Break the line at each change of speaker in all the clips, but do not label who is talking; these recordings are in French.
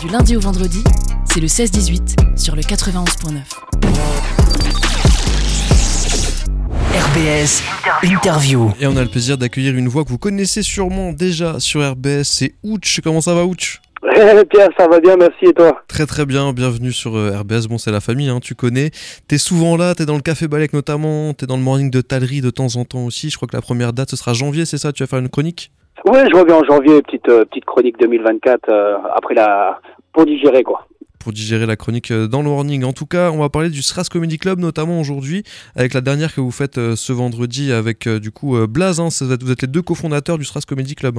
Du lundi au vendredi, c'est le 16-18 sur le 91.9.
RBS Interview.
Et on a le plaisir d'accueillir une voix que vous connaissez sûrement déjà sur RBS, c'est Ouch. Comment ça va Ouch?
Eh, Pierre, ça va bien, merci et toi?
Très très bien, bienvenue sur euh, RBS. Bon, c'est la famille, hein, tu connais. T'es souvent là, t'es dans le Café Balek notamment, t'es dans le morning de Talerie de temps en temps aussi. Je crois que la première date ce sera janvier, c'est ça? Tu vas faire une chronique?
Ouais, je reviens en janvier, petite euh, petite chronique 2024 euh, après la pour digérer quoi.
pour digérer la chronique euh, dans le morning. En tout cas, on va parler du Stras Comedy Club notamment aujourd'hui, avec la dernière que vous faites ce vendredi avec du coup Blaze. hein. Vous êtes les deux cofondateurs du Stras Comedy Club.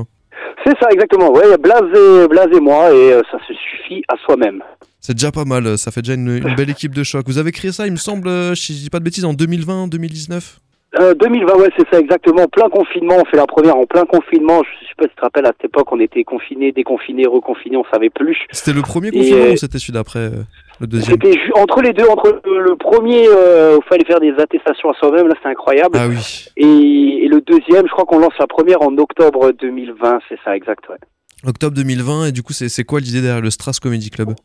C'est ça exactement. Ouais, Blaze et Blaze et moi et ça se suffit à soi-même.
C'est déjà pas mal, ça fait déjà une, une belle équipe de choc. Vous avez créé ça, il me semble, si je dis pas de bêtises, en 2020, 2019
Euh, 2020, ouais, c'est ça exactement. Plein confinement, on fait la première en plein confinement. Je sais pas si tu te rappelles à cette époque, on était confinés, déconfinés, reconfinés, on savait plus.
C'était le premier confinement
euh,
ou c'était celui d'après, euh, le deuxième
C'était entre les deux, entre le, premier euh, où il fallait faire des attestations à soi-même, là c'était incroyable.
Ah oui.
Et, et le deuxième, je crois qu'on lance la première en octobre 2020, c'est ça exact. Ouais.
Octobre 2020, et du coup, c'est c'est quoi l'idée derrière le Stras Comedy Club?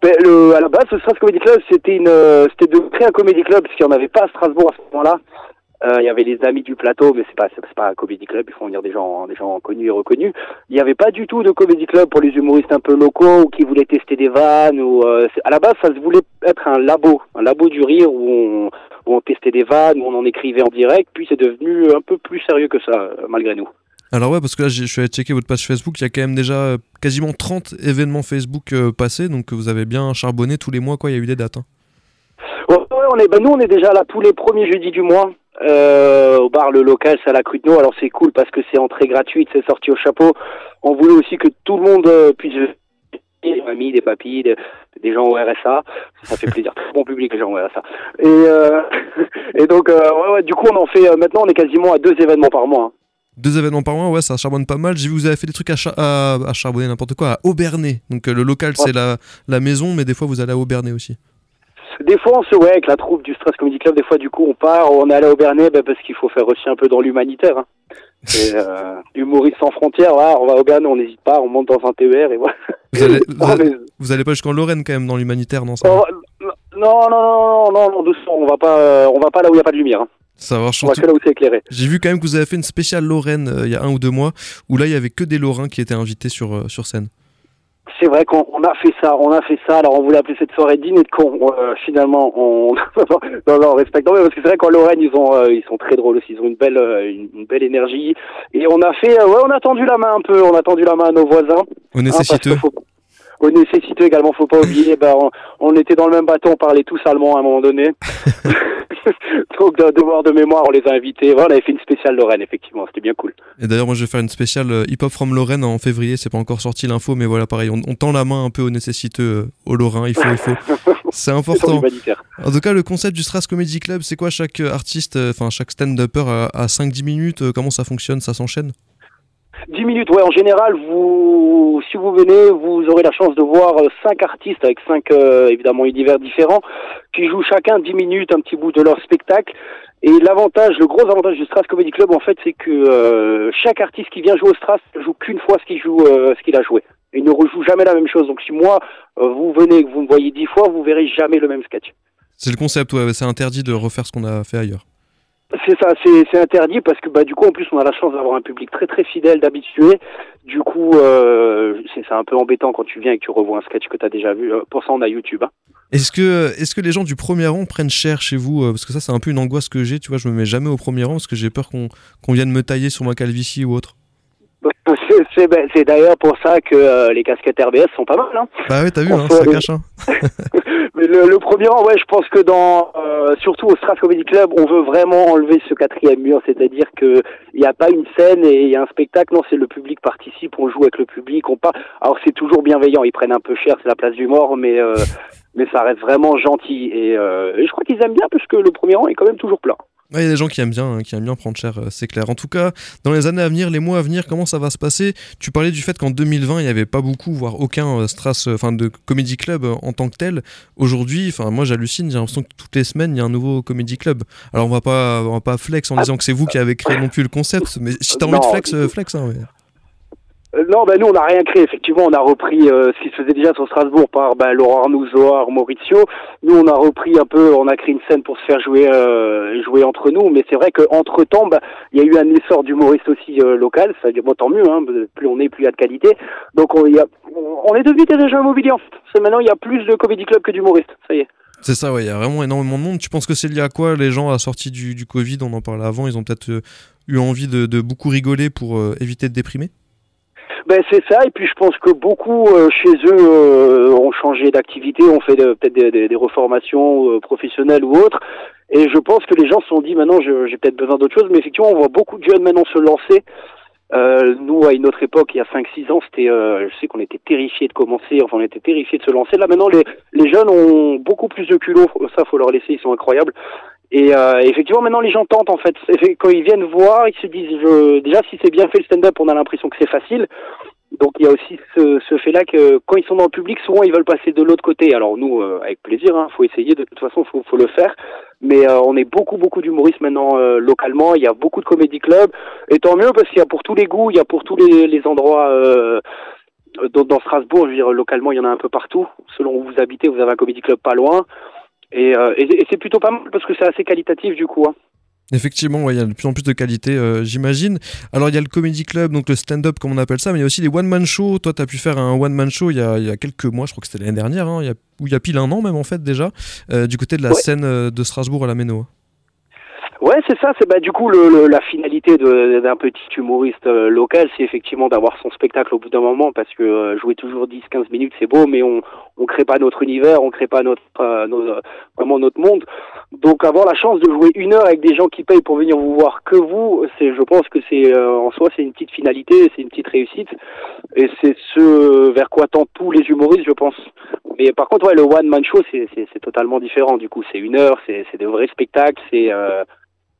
Ben, le, à la base, le Stras Comedy Club, c'était une, euh, c'était de créer un comedy club parce qu'il n'y en avait pas à Strasbourg à ce moment-là. Euh, Il y avait les amis du plateau, mais c'est pas, c'est pas un comedy club. Il faut venir des gens, des gens connus et reconnus. Il n'y avait pas du tout de comedy club pour les humoristes un peu locaux ou qui voulaient tester des vannes. Ou euh, à la base, ça voulait être un labo, un labo du rire où on, où on testait des vannes, où on en écrivait en direct. Puis c'est devenu un peu plus sérieux que ça, euh, malgré nous.
Alors ouais, parce que là, je suis allé checker votre page Facebook, il y a quand même déjà euh, quasiment 30 événements Facebook euh, passés, donc vous avez bien charbonné tous les mois, quoi, il y a eu des dates. hein.
Ouais, ouais, on est, ben nous on est déjà là tous les premiers jeudis du mois euh, au bar le local, à la. Alors c'est cool parce que c'est entrée gratuite, c'est sorti au chapeau. On voulait aussi que tout le monde puisse des mamies, des papis, des, gens au RSA. Ça fait plaisir, très bon public les gens au RSA. Et, et donc ouais, ouais, du coup on en fait maintenant on est quasiment à deux événements par mois. hein.
Deux événements par mois, ouais, ça charbonne pas mal. J'ai vu vous avez fait des trucs à, cha- à, à charbonner n'importe quoi, à Aubernay. Donc euh, le local, c'est la, la maison, mais des fois vous allez à Aubernay aussi.
Des fois, on se ouais, avec la troupe du Stress Comedy Club, des fois, du coup, on part, on est allé au Bernet, ben, parce qu'il faut faire aussi un peu dans l'humanitaire. Hein. C'est euh, humoriste sans frontières, voilà, on va au Bernet, on n'hésite pas, on monte dans un TER et voilà.
Vous allez, vous
Non,
allez,
mais-
vous allez pas jusqu'en Lorraine quand même dans l'humanitaire, non ça
non, non, non, non, non, non, doucement, on va pas, euh, on va pas là où il n'y a pas de lumière. Hein.
Ça marche.
On va que là où c'est éclairé.
J'ai vu quand même que vous avez fait une spéciale Lorraine euh, il y a un ou deux mois, où là il y avait que des Lorrains qui étaient invités sur, euh, sur scène.
C'est vrai qu'on on a fait ça, on a fait ça. Alors on voulait appeler cette soirée dîner de con. Euh, finalement, on non, non, respectant parce que c'est vrai qu'en Lorraine ils ont, ils sont très drôles aussi. Ils ont une belle, une, une belle énergie. Et on a fait, ouais, on a tendu la main un peu. On a tendu la main à nos voisins.
Au
Hein,
nécessiteux.
parce que faut- Au nécessiteux également, faut pas oublier. ben, on, on était dans le même bateau, on parlait tous allemand à un moment donné. Donc de devoir de mémoire, on les a invités. Voilà, on avait fait une spéciale Lorraine, effectivement, c'était bien cool.
Et d'ailleurs, moi je vais faire une spéciale euh, Hip Hop from Lorraine en février, c'est pas encore sorti l'info, mais voilà, pareil, on, on tend la main un peu aux nécessiteux, euh, aux Lorrains, il faut, il faut. C'est important. En tout cas, le concept du Stras Comedy Club, c'est quoi? Chaque euh, artiste, enfin chaque stand-upper à, à 5-10 minutes, comment ça fonctionne, ça s'enchaîne?
10 minutes, ouais, en général, vous, si vous venez, vous aurez la chance de voir euh, cinq artistes avec cinq, euh, évidemment, univers différents, qui jouent chacun 10 minutes, un petit bout de leur spectacle. Et l'avantage, le gros avantage du Stras Comedy Club, en fait, c'est que euh, chaque artiste qui vient jouer au Stras joue qu'une fois ce qu'il joue, ce qu'il a joué. Il ne rejoue jamais la même chose. Donc si moi, vous venez que vous me voyez 10 fois, vous verrez jamais le même sketch.
C'est le concept, ouais, c'est interdit de refaire ce qu'on a fait ailleurs.
C'est ça, c'est interdit parce que bah du coup en plus on a la chance d'avoir un public très très fidèle, d'habitués. Du coup euh, c'est un peu embêtant quand tu viens et que tu revois un sketch que tu as déjà vu. Euh, Pour ça on a YouTube. hein.
Est-ce que, est-ce que les gens du premier rang prennent cher chez vous euh, Parce que ça, c'est un peu une angoisse que j'ai, tu vois, je me mets jamais au premier rang parce que j'ai peur qu'on qu'on vienne me tailler sur ma calvitie ou autre?
C'est- ben, c'est d'ailleurs pour ça que euh, les casquettes RBS sont pas mal. Hein.
Bah ouais, t'as vu, hein, ça cache, hein.
Mais le, le premier rang, ouais, je pense que dans euh, surtout au Stras Comedy Club, on veut vraiment enlever ce quatrième mur, c'est-à-dire que il n'y a pas une scène et il y a un spectacle. Non, c'est le public participe, on joue avec le public, on part. Alors c'est toujours bienveillant, ils prennent un peu cher, c'est la place du mort, mais euh, mais ça reste vraiment gentil et, euh, et je crois qu'ils aiment bien parce que le premier rang est quand même toujours plein.
Ouais, Il y a des gens qui aiment bien, hein, qui aiment bien prendre cher, euh, c'est clair. En tout cas, dans les années à venir, les mois à venir, comment ça va se passer? Tu parlais du fait qu'en 2020, il n'y avait pas beaucoup, voire aucun euh, Stras, euh, enfin de comedy club euh, en tant que tel. Aujourd'hui, enfin moi j'hallucine, j'ai l'impression que toutes les semaines il y a un nouveau comedy club. Alors on va pas, on va pas flex en disant que c'est vous qui avez créé non plus le concept, mais si t'as envie de flex, flex. Hein.
Euh, non, bah nous on n'a rien créé. Effectivement, on a repris euh, ce qui se faisait déjà sur Strasbourg par bah, Laurent Arnoux, Zohar, Maurizio. Nous, on a repris un peu, on a créé une scène pour se faire jouer, euh, jouer entre nous. Mais c'est vrai qu'entre temps, bah, il y a eu un essor d'humoriste aussi euh, local. Ça bon, tant mieux. Hein, plus on est, plus il y a de qualité. Donc on, y a, on est devenu des agents immobiliers. En fait. Maintenant, il y a plus de comédie club que d'humoristes. Ça y est.
C'est ça, ouais. Il y a vraiment énormément de monde. Tu penses que c'est lié à quoi Les gens à la sortie du, Covid, on en parlait avant, ils ont peut-être eu envie de beaucoup rigoler pour éviter de déprimer?
Ben c'est ça, et puis je pense que beaucoup euh, chez eux euh, ont changé d'activité, ont fait peut-être des, des, des, reformations euh, professionnelles ou autres, et je pense que les gens se sont dit maintenant j'ai peut-être besoin d'autre chose, mais effectivement on voit beaucoup de jeunes maintenant se lancer. nous à une autre époque, il y a 5-6 ans, c'était, je sais qu'on était terrifiés de commencer, enfin on était terrifiés de se lancer. Là maintenant les, les jeunes ont beaucoup plus de culot, ça faut leur laisser, ils sont incroyables. Et euh, effectivement, maintenant les gens tentent en fait. Quand ils viennent voir, ils se disent je... déjà si c'est bien fait le stand-up, on a l'impression que c'est facile. Donc il y a aussi ce, ce fait-là que quand ils sont dans le public, souvent ils veulent passer de l'autre côté. Alors nous, euh, avec plaisir, hein, faut essayer. De toute façon, faut, faut le faire. Mais euh, on est beaucoup beaucoup d'humoristes maintenant euh, localement. Il y a beaucoup de comédie clubs, et tant mieux parce qu'il y a pour tous les goûts, il y a pour tous les, les endroits. Dans, dans, Strasbourg, je veux dire, localement, il y en a un peu partout. Selon où vous habitez, vous avez un comédie club pas loin. Et, euh, et, et c'est plutôt pas mal parce que c'est assez qualitatif du coup. Hein.
Effectivement, il y a de plus en plus de qualité, euh, j'imagine. Alors, il y a le Comedy Club, donc le stand-up, comme on appelle ça, mais il y a aussi les one-man shows. Toi, tu as pu faire un one-man show il y, a, il y, a, quelques mois, je crois que c'était l'année dernière, hein, il y a, ou il y a pile un an même, en fait, déjà, euh, du côté de la ouais. scène de Strasbourg à la Méno.
Ouais, c'est ça. C'est bah du coup le, le, la finalité d'un petit humoriste euh, local, c'est effectivement d'avoir son spectacle au bout d'un moment, parce que euh, jouer toujours 10-15 minutes, c'est beau, mais on on crée pas notre univers, on crée pas notre, euh, notre vraiment notre monde. Donc avoir la chance de jouer une heure avec des gens qui payent pour venir vous voir que vous, c'est, je pense que c'est en soi c'est une petite finalité, c'est une petite réussite, et c'est ce vers quoi tendent tous les humoristes, je pense. Mais par contre, ouais, le one man show, c'est c'est totalement différent. Du coup, c'est une heure, c'est c'est de vrais spectacles, c'est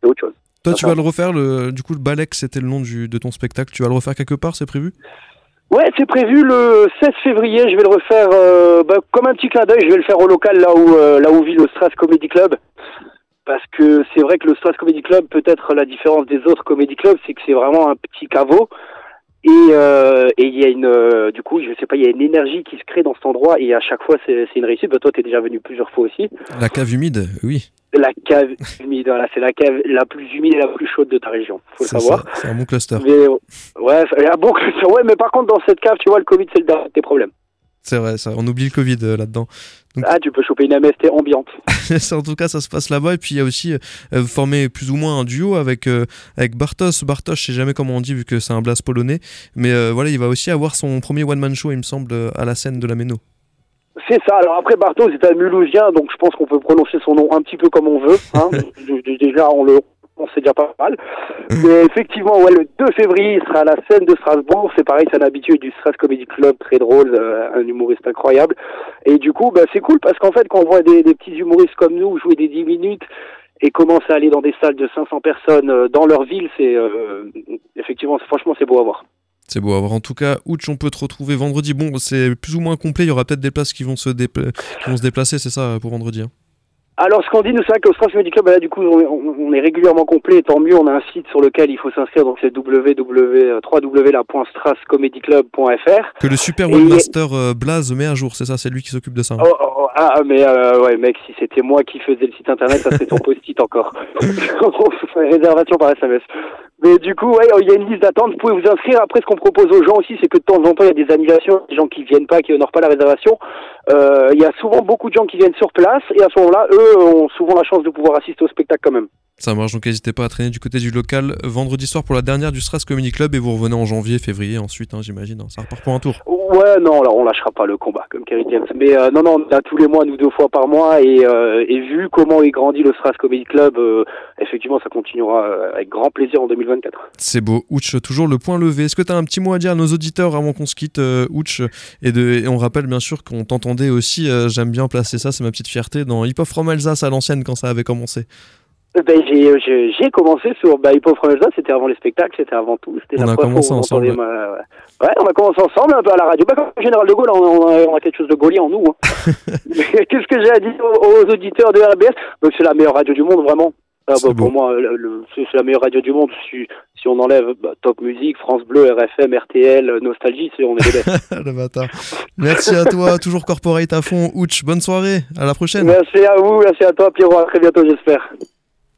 c'est autre chose.
Toi, tu vas le refaire, le, du coup, le Balek, c'était le nom du, de ton spectacle. Tu vas le refaire quelque part, c'est prévu?
Ouais, c'est prévu le 16 février. Je vais le refaire euh, bah, comme un petit clin d'œil. Je vais le faire au local, là où, euh, là où vit le Strass Comedy Club. Parce que c'est vrai que le Strass Comedy Club, peut-être la différence des autres comedy clubs, c'est que c'est vraiment un petit caveau. Et euh, et il y a une du coup je sais pas il y a une énergie qui se crée dans cet endroit et à chaque fois c'est une réussite bah, toi t'es déjà venu plusieurs fois aussi
la cave humide oui
cave humide voilà c'est la cave la plus humide et la plus chaude de ta région faut le savoir
c'est un bon cluster
mais, ouais un bon cluster ouais mais par contre dans cette cave tu vois le covid c'est le dernier tes problèmes
c'est vrai, ça, on oublie le Covid euh, là-dedans.
Donc... Ah, tu peux choper une MST ambiante.
en tout cas, ça se passe là-bas. Et puis, il y a aussi euh, formé plus ou moins un duo avec, euh, avec Bartos. Bartos, je sais jamais comment on dit vu que c'est un blast polonais. Mais euh, voilà, il va aussi avoir son premier one-man show, il me semble, à la scène de la Méno.
C'est ça. Alors après, Bartos est un Mulhousien, donc je pense qu'on peut prononcer son nom un petit peu comme on veut. Hein. Déjà, on le, c'est déjà pas mal. Mais effectivement, ouais, le 2 février, il sera à la scène de Strasbourg. C'est pareil, c'est un habitué du Stras Comedy Club, très drôle, euh, un humoriste incroyable. Et du coup, bah, c'est cool parce qu'en fait, quand on voit des, des, petits humoristes comme nous jouer des 10 minutes et commencer à aller dans des salles de 500 personnes euh, dans leur ville, c'est euh, effectivement, franchement, c'est beau à voir.
C'est beau à voir. En tout cas, Ouch, on peut te retrouver vendredi. Bon, c'est plus ou moins complet. Il y aura peut-être des places qui vont se, dépla qui vont se déplacer, c'est ça, pour vendredi hein
alors, ce qu'on dit, nous, c'est vrai qu'au Strasbourg Comedy Club, bah, là, du coup, on, on, est régulièrement complet, tant mieux. On a un site sur lequel il faut s'inscrire, donc c'est www.strasscomedyclub.fr.
Que le super webmaster euh, Blaze met à jour, c'est ça, c'est lui qui s'occupe de ça.
Oh, oh, ah, mais euh, ouais, mec, si c'était moi qui faisais le site internet, ça serait ton post-it encore. réservation par SMS. Mais du coup, ouais, il y a une liste d'attente. Vous pouvez vous inscrire. Après, ce qu'on propose aux gens aussi, c'est que de temps en temps, il y a des annulations, des gens qui viennent pas, qui honorent pas la réservation. Euh, il y a souvent beaucoup de gens qui viennent sur place et à ce moment-là, eux ont souvent la chance de pouvoir assister au spectacle quand même.
Ça marche, donc n'hésitez pas à traîner du côté du local vendredi soir pour la dernière du Strass Comedy Club et vous revenez en janvier, février ensuite, hein, j'imagine. Hein, ça repart pour un tour.
Ouais, non, alors on lâchera pas le combat comme Kerry James. Mais euh, non, non, on tous les mois, nous deux fois par mois et, euh, et vu comment est grandi le Strass Comedy Club, euh, effectivement, ça continuera avec grand plaisir en 2024.
C'est beau. Ouch, toujours le point levé. Est-ce que tu as un petit mot à dire à nos auditeurs avant qu'on se quitte, Ouch et, de, et on rappelle bien sûr qu'on t'entendait aussi, j'aime bien placer ça, c'est ma petite fierté, dans Hip Hop From Alsace à l'ancienne quand ça avait commencé.
Ben, j'ai, j'ai commencé sur bah, Hip Hop From Alsace, c'était avant les spectacles, c'était avant tout.
On
la
a commencé ensemble.
Ma... Ouais, on a commencé ensemble un peu à la radio. Bah, comme Général de Gaulle, on a, on a quelque chose de gaulien en nous. Hein. Qu'est-ce que j'ai à dire aux, auditeurs de RBS Donc, C'est la meilleure radio du monde, vraiment. Ah, bah, pour moi, c'est la meilleure radio du monde. Si, si on enlève bah, Top Music, France Bleu, RFM, RTL, Nostalgie, c'est, on est best.
le bâtard. Merci à toi, toujours corporate à fond. Ouch, bonne soirée, à la prochaine.
merci à vous, merci à toi, Pierrot. À très bientôt, j'espère.